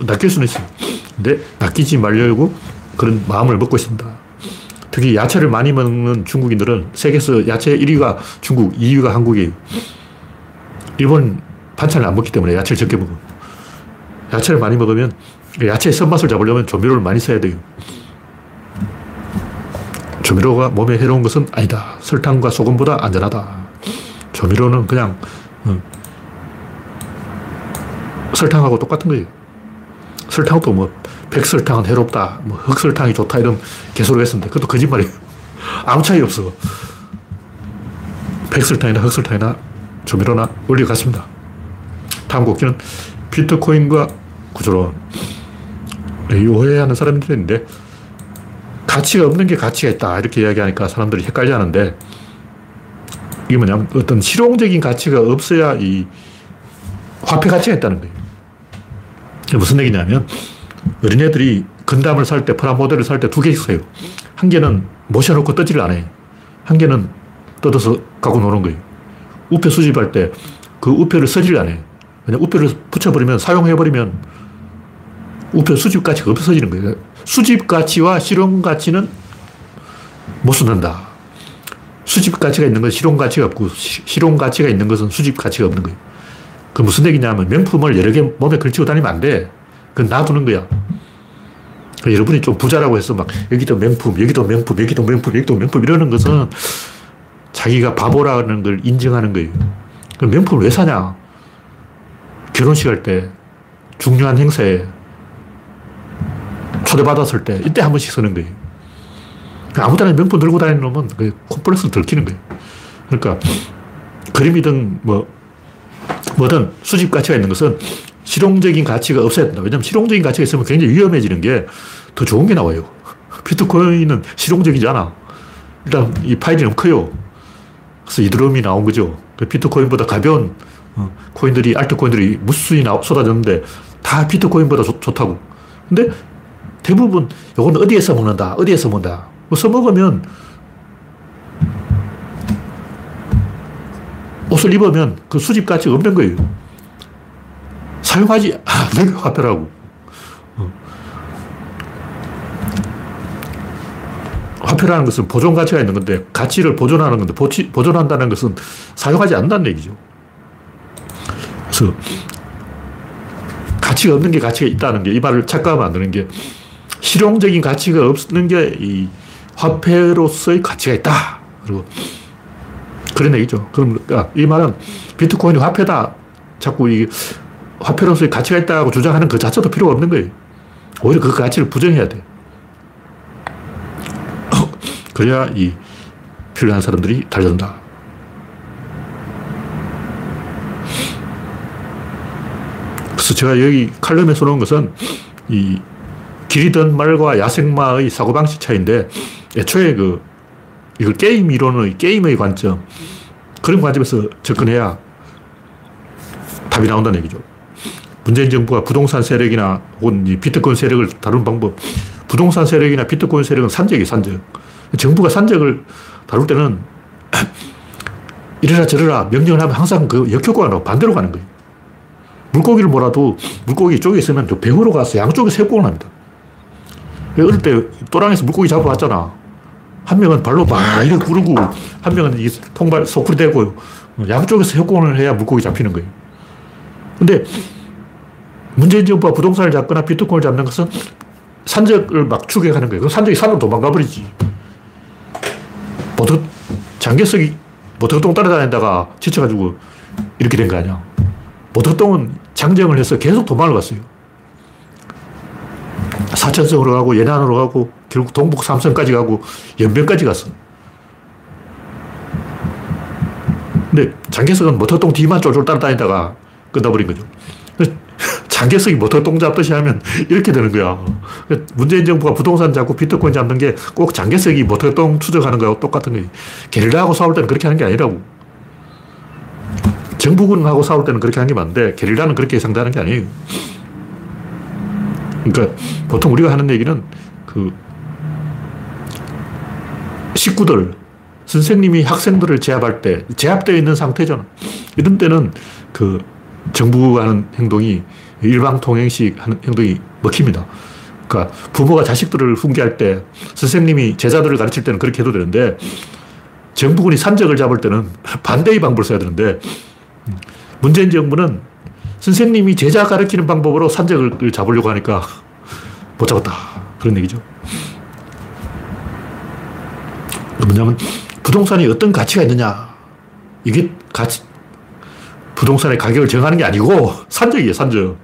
낚일 수는 있어요. 근데 낚이지 말려고 그런 마음을 먹고 있습니다. 특히 야채를 많이 먹는 중국인들은 세계에서 야채 1위가 중국, 2위가 한국이에요. 일본 반찬을 안 먹기 때문에 야채를 적게 먹어. 야채를 많이 먹으면 야채의 선맛을 잡으려면 조미료를 많이 써야 돼요. 조미료가 몸에 해로운 것은 아니다. 설탕과 소금보다 안전하다. 조미료는 그냥 어, 설탕하고 똑같은 거예요. 설탕도 뭐 백설탕은 해롭다, 뭐 흑설탕이 좋다 이런 개소리가 있었는데 그것도 거짓말이에요. 아무 차이 없어. 백설탕이나 흑설탕이나 조미료나 원리가 같습니다. 다음 곡기는 비트코인과 구조론. 오해하는 사람들이 있는데 가치가 없는 게 가치가 있다 이렇게 이야기하니까 사람들이 헷갈려 하는데 이게 뭐냐면 어떤 실용적인 가치가 없어야 이 화폐 가치가 있다는 거예요. 무슨 얘기냐면 어린애들이 건담을 살 때, 프라모델을 살 때 두 개 있어요. 한 개는 모셔놓고 떠지를 안 해요. 한 개는 뜯어서 갖고 노는 거예요. 우표 수집할 때 그 우표를 서지를 안 해요. 왜냐 우표를 붙여버리면, 사용해버리면 우표 수집 가치가 없어지는 거예요. 수집 가치와 실용 가치는 못 쓰는다. 수집 가치가 있는 건 실용 가치가 없고, 실용 가치가 있는 것은 수집 가치가 없는 거예요. 그 무슨 얘기냐면 명품을 여러 개 몸에 걸치고 다니면 안 돼. 그건 놔두는 거야. 여러분이 좀 부자라고 해서 막 여기도 명품, 여기도 명품, 여기도 명품, 여기도 명품 이러는 것은 자기가 바보라는 걸 인정하는 거예요. 그 명품을 왜 사냐? 결혼식 할 때, 중요한 행사에 초대받았을 때, 이때 한 번씩 쓰는 거예요. 아무 데나 명품 들고 다니는 놈은 그 콤플렉스를 들키는 거예요. 그러니까 그림이든 뭐 뭐든 수집 가치가 있는 것은 실용적인 가치가 없어야 된다. 왜냐하면 실용적인 가치가 있으면 굉장히 위험해지는 게 더 좋은 게 나와요. 비트코인은 실용적이지 않아. 일단 이 파일이 너무 커요. 그래서 이드럼이 나온 거죠. 그 비트코인보다 가벼운 어, 코인들이, 알트코인들이 무수히 쏟아졌는데 다 비트코인보다 좋, 다고 근데 대부분 이건 어디에서 먹는다, 어디에서 먹는다. 뭐 써먹으면 옷을 입으면 그 수집 가치가 없는 거예요. 사용하지 않는 화폐라고. 어. 화폐라는 것은 보존 가치가 있는 건데 가치를 보존하는 건데 보치, 보존한다는 것은 사용하지 않는다는 얘기죠. 그래서 가치가 없는 게 가치가 있다는 게 이 말을 착각하면 안 되는 게 실용적인 가치가 없는 게 이 화폐로서의 가치가 있다. 그리고 그런 얘기죠. 그럼 아, 이 말은 비트코인이 화폐다. 자꾸 이 화폐로서의 가치가 있다고 주장하는 그 자체도 필요가 없는 거예요. 오히려 그 가치를 부정해야 돼. 그래야 이 필요한 사람들이 달려든다. 그래서 제가 여기 칼럼에 써놓은 것은 이 길이든 말과 야생마의 사고방식 차이인데 애초에 그 이걸 게임 이론의 게임의 관점 그런 관점에서 접근해야 답이 나온다는 얘기죠. 문재인 정부가 부동산 세력이나 혹은 비트코인 세력을 다루는 방법 부동산 세력이나 비트코인 세력은 산적이 산적. 정부가 산적을 다룰 때는 이래라 저래라 명령을 하면 항상 그 역효과가 나고 반대로 가는 거예요. 물고기를 몰아도 물고기 쪽에 있으면 배우러 가서 양쪽에 협공을 합니다. 어릴 때 또랑에서 물고기 잡아봤잖아. 한 명은 발로 막 이렇게 구르고, 한 명은 이 통발 소쿠리 대고, 양쪽에서 협공을 해야 물고기 잡히는 거예요. 근데 문재인 정부가 부동산을 잡거나 비트코인을 잡는 것은 산적을 막 추격하는 거예요. 그 산적이 산으로 도망가 버리지. 보트, 장개석이 모터똥 따라다니다가 지쳐가지고 이렇게 된 거 아니야. 모터똥은 장정을 해서 계속 도망을 갔어요. 사천성으로 가고 예난으로 가고 결국 동북 삼성까지 가고 연변까지 갔어. 근데 장개석은 모터똥 뒤만 쫄쫄 따라다니다가 끝나버린 거죠. 장개석이 모터똥 잡듯이 하면 이렇게 되는 거야. 문재인 정부가 부동산 잡고 비트코인 잡는 게 꼭 장개석이 모터똥 추적하는 거하고 똑같은 거예요. 게릴라하고 싸울 때는 그렇게 하는 게 아니라고. 정부군하고 싸울 때는 그렇게 하는 게 맞는데 게릴라는 그렇게 상대하는 게 아니에요. 그러니까 보통 우리가 하는 얘기는 그 식구들, 선생님이 학생들을 제압할 때, 제압되어 있는 상태잖아. 이런 때는 그 정부가 하는 행동이 일방통행식 하는 행동이 먹힙니다. 그러니까 부모가 자식들을 훈계할 때 선생님이 제자들을 가르칠 때는 그렇게 해도 되는데 정부군이 산적을 잡을 때는 반대의 방법을 써야 되는데 문재인 정부는 선생님이 제자 가르치는 방법으로 산적을 잡으려고 하니까 못 잡았다. 그런 얘기죠. 뭐냐면 부동산이 어떤 가치가 있느냐. 이게 가치, 부동산의 가격을 정하는 게 아니고 산적이에요, 산적.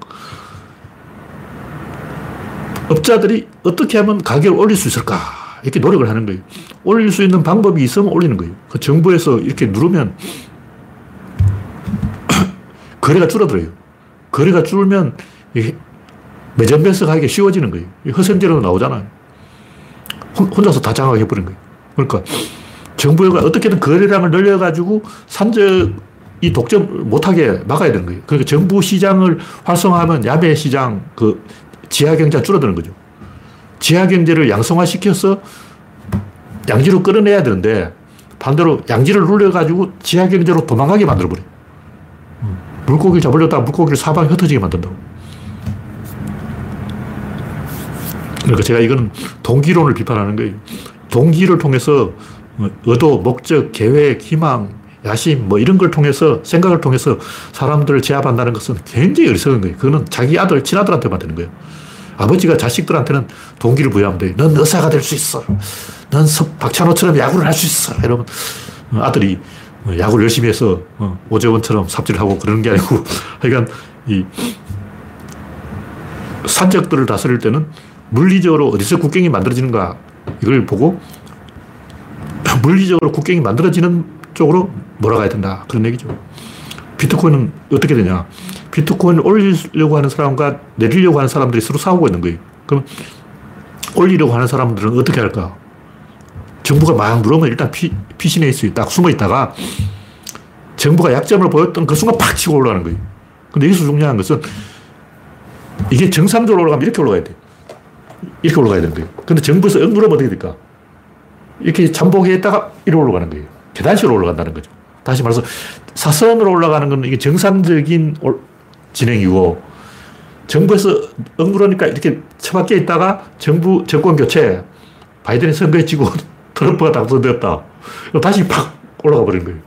업자들이 어떻게 하면 가격을 올릴 수 있을까? 이렇게 노력을 하는 거예요. 올릴 수 있는 방법이 있으면 올리는 거예요. 그 정부에서 이렇게 누르면 거래가 줄어들어요. 거래가 줄면 매점 배석하기 쉬워지는 거예요. 허생제로 나오잖아요. 혼자서 다 장악해 버린 거예요. 그러니까 정부가 어떻게든 거래량을 늘려가지고 산적이 독점 못하게 막아야 되는 거예요. 그러니까 정부 시장을 활성화하면 야매 시장, 그 지하 경제가 줄어드는 거죠. 지하 경제를 양성화시켜서 양지로 끌어내야 되는데 반대로 양지를 눌려가지고 지하 경제로 도망가게 만들어버려. 물고기를 잡으려다가 물고기를 사방에 흩어지게 만든다고. 그러니까 제가 이거는 동기론을 비판하는 거예요. 동기를 통해서 의도, 목적, 계획, 희망, 야심, 뭐 이런 걸 통해서, 생각을 통해서 사람들을 제압한다는 것은 굉장히 어리석은 거예요. 그거는 자기 아들, 친아들한테만 되는 거예요. 아버지가 자식들한테는 동기를 부여하면 돼. 넌 의사가 될 수 있어. 넌 박찬호처럼 야구를 할 수 있어. 이러면 아들이 야구를 열심히 해서 어, 오재원처럼 삽질하고 그러는 게 아니고 하여간 이 산적들을 다스릴 때는 물리적으로 어디서 국경이 만들어지는가 이걸 보고 물리적으로 국경이 만들어지는 쪽으로 몰아가야 된다. 그런 얘기죠. 비트코인은 어떻게 되냐. 비트코인을 올리려고 하는 사람과 내리려고 하는 사람들이 서로 싸우고 있는 거예요. 그럼 올리려고 하는 사람들은 어떻게 할까? 정부가 막 누르면 일단 피, 피신해 있어요. 딱 숨어 있다가 정부가 약점을 보였던 그 순간 팍 치고 올라가는 거예요. 근데 여기서 중요한 것은 이게 정상적으로 올라가면 이렇게 올라가야 돼. 이렇게 올라가야 되는 거예요. 근데 정부에서 억 누르면 어떻게 될까? 이렇게 잠복해 있다가 이리로 올라가는 거예요. 계단식으로 올라간다는 거죠. 다시 말해서 사선으로 올라가는 건 이게 정상적인 진행이고 정부에서 억 누르니까 이렇게 처박혀 있다가 정부 정권 교체 바이든이 선거에 지고 트럼프가 당선되었다. 다시 팍 올라가 버린 거예요.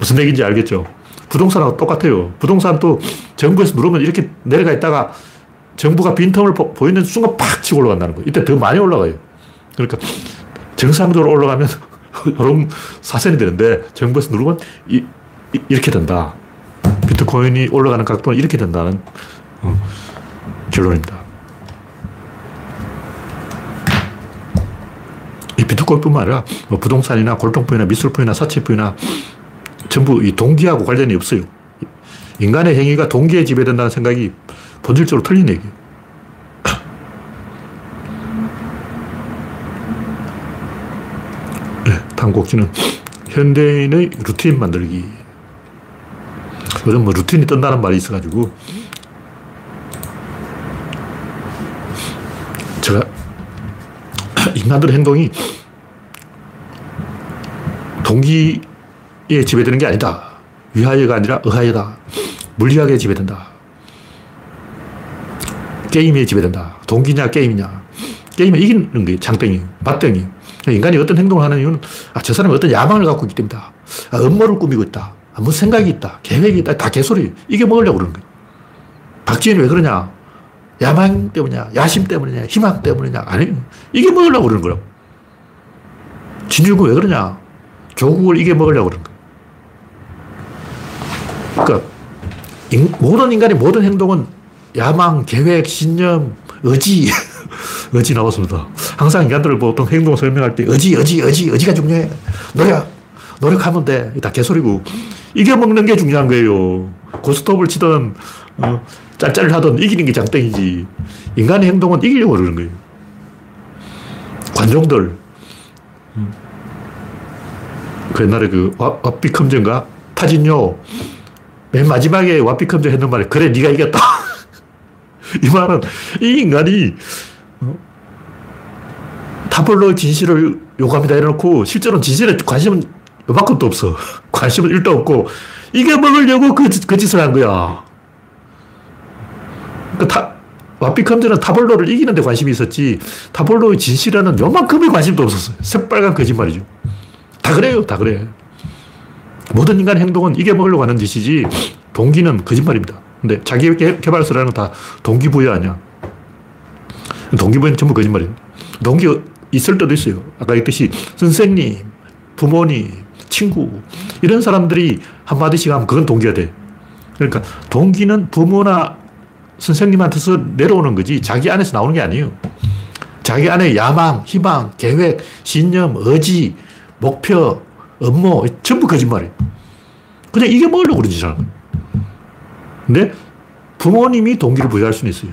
무슨 얘기인지 알겠죠? 부동산하고 똑같아요. 부동산도 정부에서 누르면 이렇게 내려가 있다가 정부가 빈틈을 보, 이는 순간 팍 치고 올라간다는 거예요. 이때 더 많이 올라가요. 그러니까 정상적으로 올라가면 여러 사선이 되는데 정부에서 누르면 이, 이, 렇게 된다. 비트코인이 올라가는 각도는 이렇게 된다는 어, 결론입니다. 이 비트코인뿐만 아니라 뭐 부동산이나 골동품이나 미술품이나 사치품이나 전부 이 동기하고 관련이 없어요. 인간의 행위가 동기에 지배된다는 생각이 본질적으로 틀린 얘기예요. 네, 다음 곡지는 현대인의 루틴 만들기. 요즘 뭐 루틴이 뜬다는 말이 있어가지고 제가 인간들의 행동이 동기에 지배되는 게 아니다. 위하여가 아니라 의하여다. 물리학에 지배된다. 게임에 지배된다. 동기냐, 게임이냐. 게임에 이기는 게 장땡이, 맞땡이. 인간이 어떤 행동을 하는 이유는, 아, 저 사람이 어떤 야망을 갖고 있기 때문이다. 아, 음모를 꾸미고 있다. 아, 무슨 생각이 있다. 계획이 있다. 다 개소리. 이게 먹으려고 그러는 거야. 박지현이 왜 그러냐? 야망 때문이냐? 야심 때문이냐? 희망 때문이냐? 아니, 이게 먹으려고 그러는 거야. 진주군 왜 그러냐? 조국을 이게 먹으려고 그러는 거야. 그러니까, 인, 모든 인간의 모든 행동은 야망, 계획, 신념, 의지, 의지 나왔습니다. 항상 인간들을 보통 행동 설명할 때 의지, 의지, 의지, 의지가 중요해. 노력, 노력하면 돼. 다 개소리고. 이겨 먹는 게 중요한 거예요. 고스톱을 치든, 어, 짤짤을 하든 이기는 게 장땡이지. 인간의 행동은 이기려고 그러는 거예요. 관종들. 음. 그 옛날에 그 왓비컴전가 타진요. 맨 마지막에 왓비컴전 했는 말이 그래, 네가 이겼다. 이 말은 이 인간이 어? 타블로 진실을 요구합니다. 이래놓고 실제로는 지질에 관심은 요만큼도 없어. 관심은 1도 없고 이게 먹으려고 그, 그 짓을 한 거야. 그 타, 와피컴즈는 타블로를 이기는 데 관심이 있었지 타블로의 진실에는 요만큼의 관심도 없었어요. 새빨간 거짓말이죠. 다 그래요. 다 그래. 모든 인간 행동은 이게 먹으려고 하는 짓이지 동기는 거짓말입니다. 근데 자기 개발서라는 다 동기부여 아니야. 동기부여는 전부 거짓말이에요. 동기 있을 때도 있어요. 아까 얘기했듯이 선생님, 부모님, 친구 이런 사람들이 한마디씩 하면 그건 동기가 돼. 그러니까 동기는 부모나 선생님한테서 내려오는 거지 자기 안에서 나오는 게 아니에요. 자기 안에 야망, 희망, 계획, 신념, 의지, 목표, 업무 전부 거짓말이에요. 그냥 이게 먹으려고 그런 짓 하는 거예요. 근데 부모님이 동기를 부여할 수는 있어요.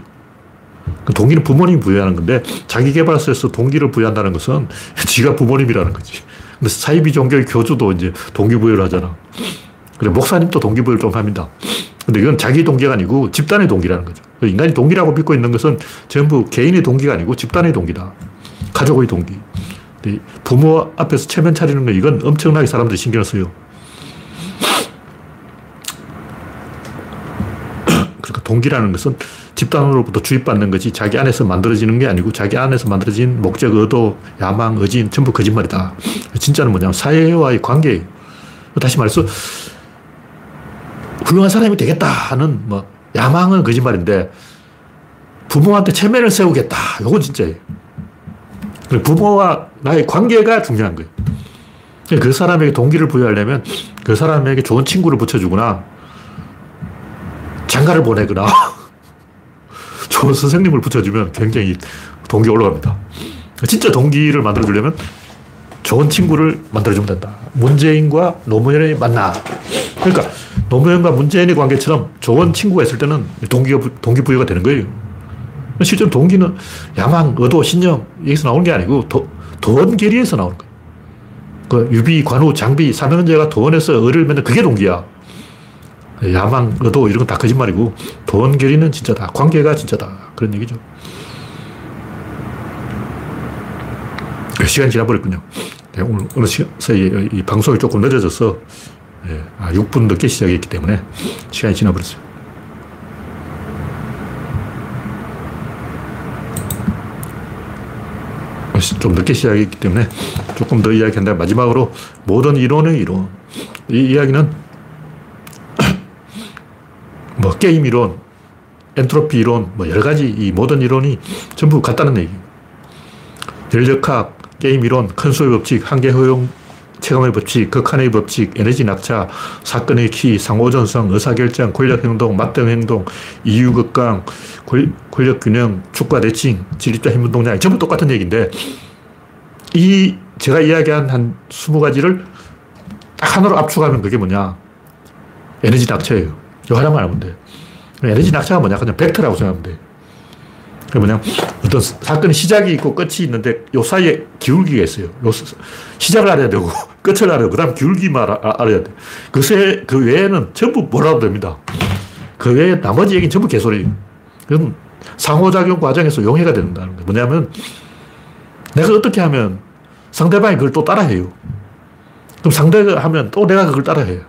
그 동기는 부모님이 부여하는 건데 자기 개발서에서 동기를 부여한다는 것은 지가 부모님이라는 거지. 근데 사이비 종교의 교주도 이제 동기부여를 하잖아. 그래, 목사님도 동기부여를 좀 합니다. 근데 이건 자기 동기가 아니고 집단의 동기라는 거죠. 인간이 동기라고 믿고 있는 것은 전부 개인의 동기가 아니고 집단의 동기다. 가족의 동기. 부모 앞에서 체면 차리는 거 이건 엄청나게 사람들이 신경을 써요. 그러니까 동기라는 것은 집단으로부터 주입받는 것이 자기 안에서 만들어지는 게 아니고 자기 안에서 만들어진 목적, 의도, 야망, 의진 전부 거짓말이다. 진짜는 뭐냐면 사회와의 관계. 다시 말해서 훌륭한 사람이 되겠다 하는 뭐 야망은 거짓말인데 부모한테 체면을 세우겠다. 이건 진짜예요. 부모와 나의 관계가 중요한 거예요. 그 사람에게 동기를 부여하려면 그 사람에게 좋은 친구를 붙여주거나 장가를 보내거나 좋은 선생님을 붙여주면 굉장히 동기 올라갑니다. 진짜 동기를 만들어주려면 좋은 친구를 만들어주면 된다. 문재인과 노무현이 만나. 그러니까 노무현과 문재인의 관계처럼 좋은 친구가 있을 때는 동기가, 동기부여가 되는 거예요. 실제로 동기는 야망, 의도, 신념, 여기서 나오는 게 아니고 도, 돈 계리에서 나오는 거예요. 그 유비, 관우, 장비, 삼형제가 돈에서 을을 맺는 그게 동기야. 야망, 의도 이런 건 다 거짓말이고 돈 결의는 진짜다. 관계가 진짜다. 그런 얘기죠. 시간이 지나버렸군요. 네, 오늘 어느새 이 방송이 조금 늦어져서 예, 아, 6분 늦게 시작했기 때문에 시간이 지나버렸어요. 좀 늦게 시작했기 때문에 조금 더 이야기한다. 마지막으로 모든 이론의 이론. 이 이야기는 뭐 게임 이론, 엔트로피 이론, 뭐 여러 가지 이 모든 이론이 전부 같다는 얘기. 전력학, 게임 이론, 큰 수의 법칙, 한계 효용 체감의 법칙, 극한의 법칙, 에너지 낙차, 사건의 키, 상호전성, 의사결정, 권력행동, 맞대응행동, 이유극강, 권력균형, 축과 대칭, 진립자 힘운동량 전부 똑같은 얘기인데 이 제가 이야기한 한 20가지를 딱 하나로 압축하면 그게 뭐냐 에너지 낙차예요. 이 하나만 알면 돼. 에너지 낙차가 뭐냐 그냥 벡터라고 생각하면 돼. 그 뭐냐 어떤 사건의 시작이 있고 끝이 있는데 요 사이에 기울기가 있어요. 요 시작을 알아야 되고 끝을 알아야 되고 그 다음 기울기만 아, 알아야 돼. 그, 세, 그 외에는 전부 몰라도 됩니다. 그 외에 나머지 얘기는 전부 개소리예요. 그건 상호작용 과정에서 용해가 된다는 거예요. 뭐냐면 내가 어떻게 하면 상대방이 그걸 또 따라해요. 그럼 상대가 하면 또 내가 그걸 따라해요.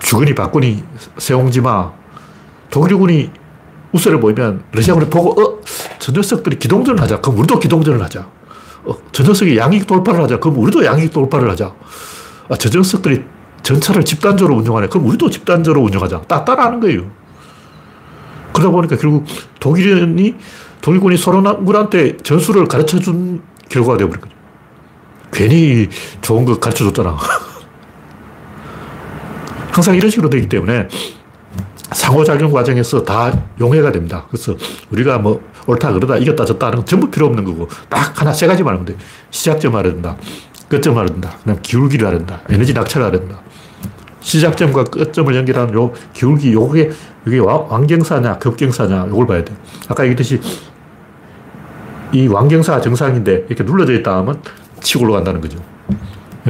주근이 박군이 세옹지마 독일군이 우세를 보이면 러시아군이 보고 어? 저 녀석들이 기동전을 하자. 그럼 우리도 기동전을 하자. 어, 저 녀석이 양익 돌파를 하자. 그럼 우리도 양익 돌파를 하자. 아, 저 녀석들이 전차를 집단적으로 운영하네. 그럼 우리도 집단적으로 운영하자. 딱 따라하는 거예요. 그러다 보니까 결국 독일이, 독일군이 소련군한테 전술을 가르쳐 준 결과가 되어버린 거죠. 괜히 좋은 거 가르쳐 줬잖아. 항상 이런 식으로 되기 때문에 상호작용 과정에서 다 용해가 됩니다. 그래서 우리가 뭐 옳다 그러다 이겼다 졌다 하는 건 전부 필요 없는 거고 딱 하나 세 가지 말하면 돼. 시작점 알아야 된다. 끝점 알아야 된다. 그다음 기울기를 알아야 된다. 에너지 낙차를 알아야 된다. 시작점과 끝점을 연결하는 요 기울기 요게 이게 왕경사냐 급경사냐 요걸 봐야 돼. 아까 얘기했듯이 이 왕경사 정상인데 이렇게 눌러져 있다 하면 치고 올라간다는 거죠.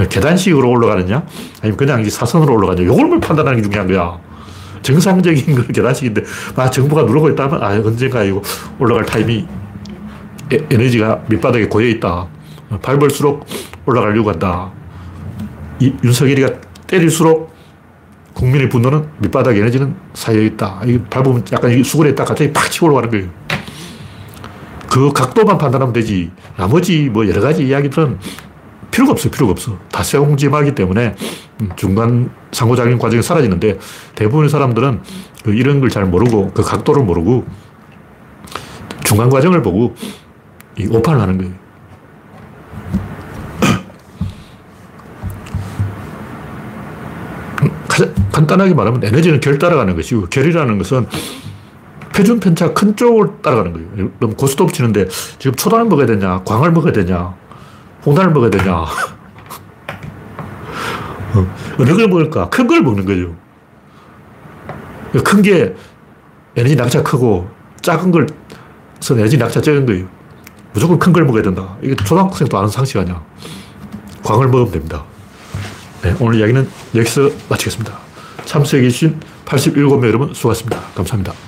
계단식으로 올라가느냐 아니면 그냥 사선으로 올라가느냐 요걸 판단하는 게 중요한 거야. 정상적인 걸 계단식인데, 아, 정부가 누르고 있다면, 아, 언젠가 이거 올라갈 타임이 에, 너지가 밑바닥에 고여있다. 밟을수록 올라가려고 한다. 이, 윤석열이가 때릴수록 국민의 분노는 밑바닥에 에너지는 쌓여 있다. 이 밟으면 약간 수근에 딱 갑자기 팍 치고 올라가는 거예요. 그 각도만 판단하면 되지. 나머지 뭐 여러 가지 이야기들은 필요가 없어요. 필요가 없어. 다 세공지마기 때문에 음, 중간 상호작용 과정이 사라지는데 대부분의 사람들은 그 이런 걸 잘 모르고 그 각도를 모르고 중간 과정을 보고 이 오판을 하는 거예요. 간단하게 말하면 에너지는 결 따라가는 것이고 결이라는 것은 표준 편차 큰 쪽을 따라가는 거예요. 그럼 고스톱 치는데 지금 초단을 먹어야 되냐, 광을 먹어야 되냐, 홍단을 먹어야 되냐. 어, 어느 걸 먹을까? 큰 걸 먹는 거죠. 큰 게 에너지 낙차 크고 작은 걸 에너지 낙차 적은 거예요. 무조건 큰 걸 먹어야 된다. 이게 초등학생도 아는 상식 아니야. 광을 먹으면 됩니다. 네, 오늘 이야기는 여기서 마치겠습니다. 참석해주신 87명 여러분 수고하셨습니다. 감사합니다.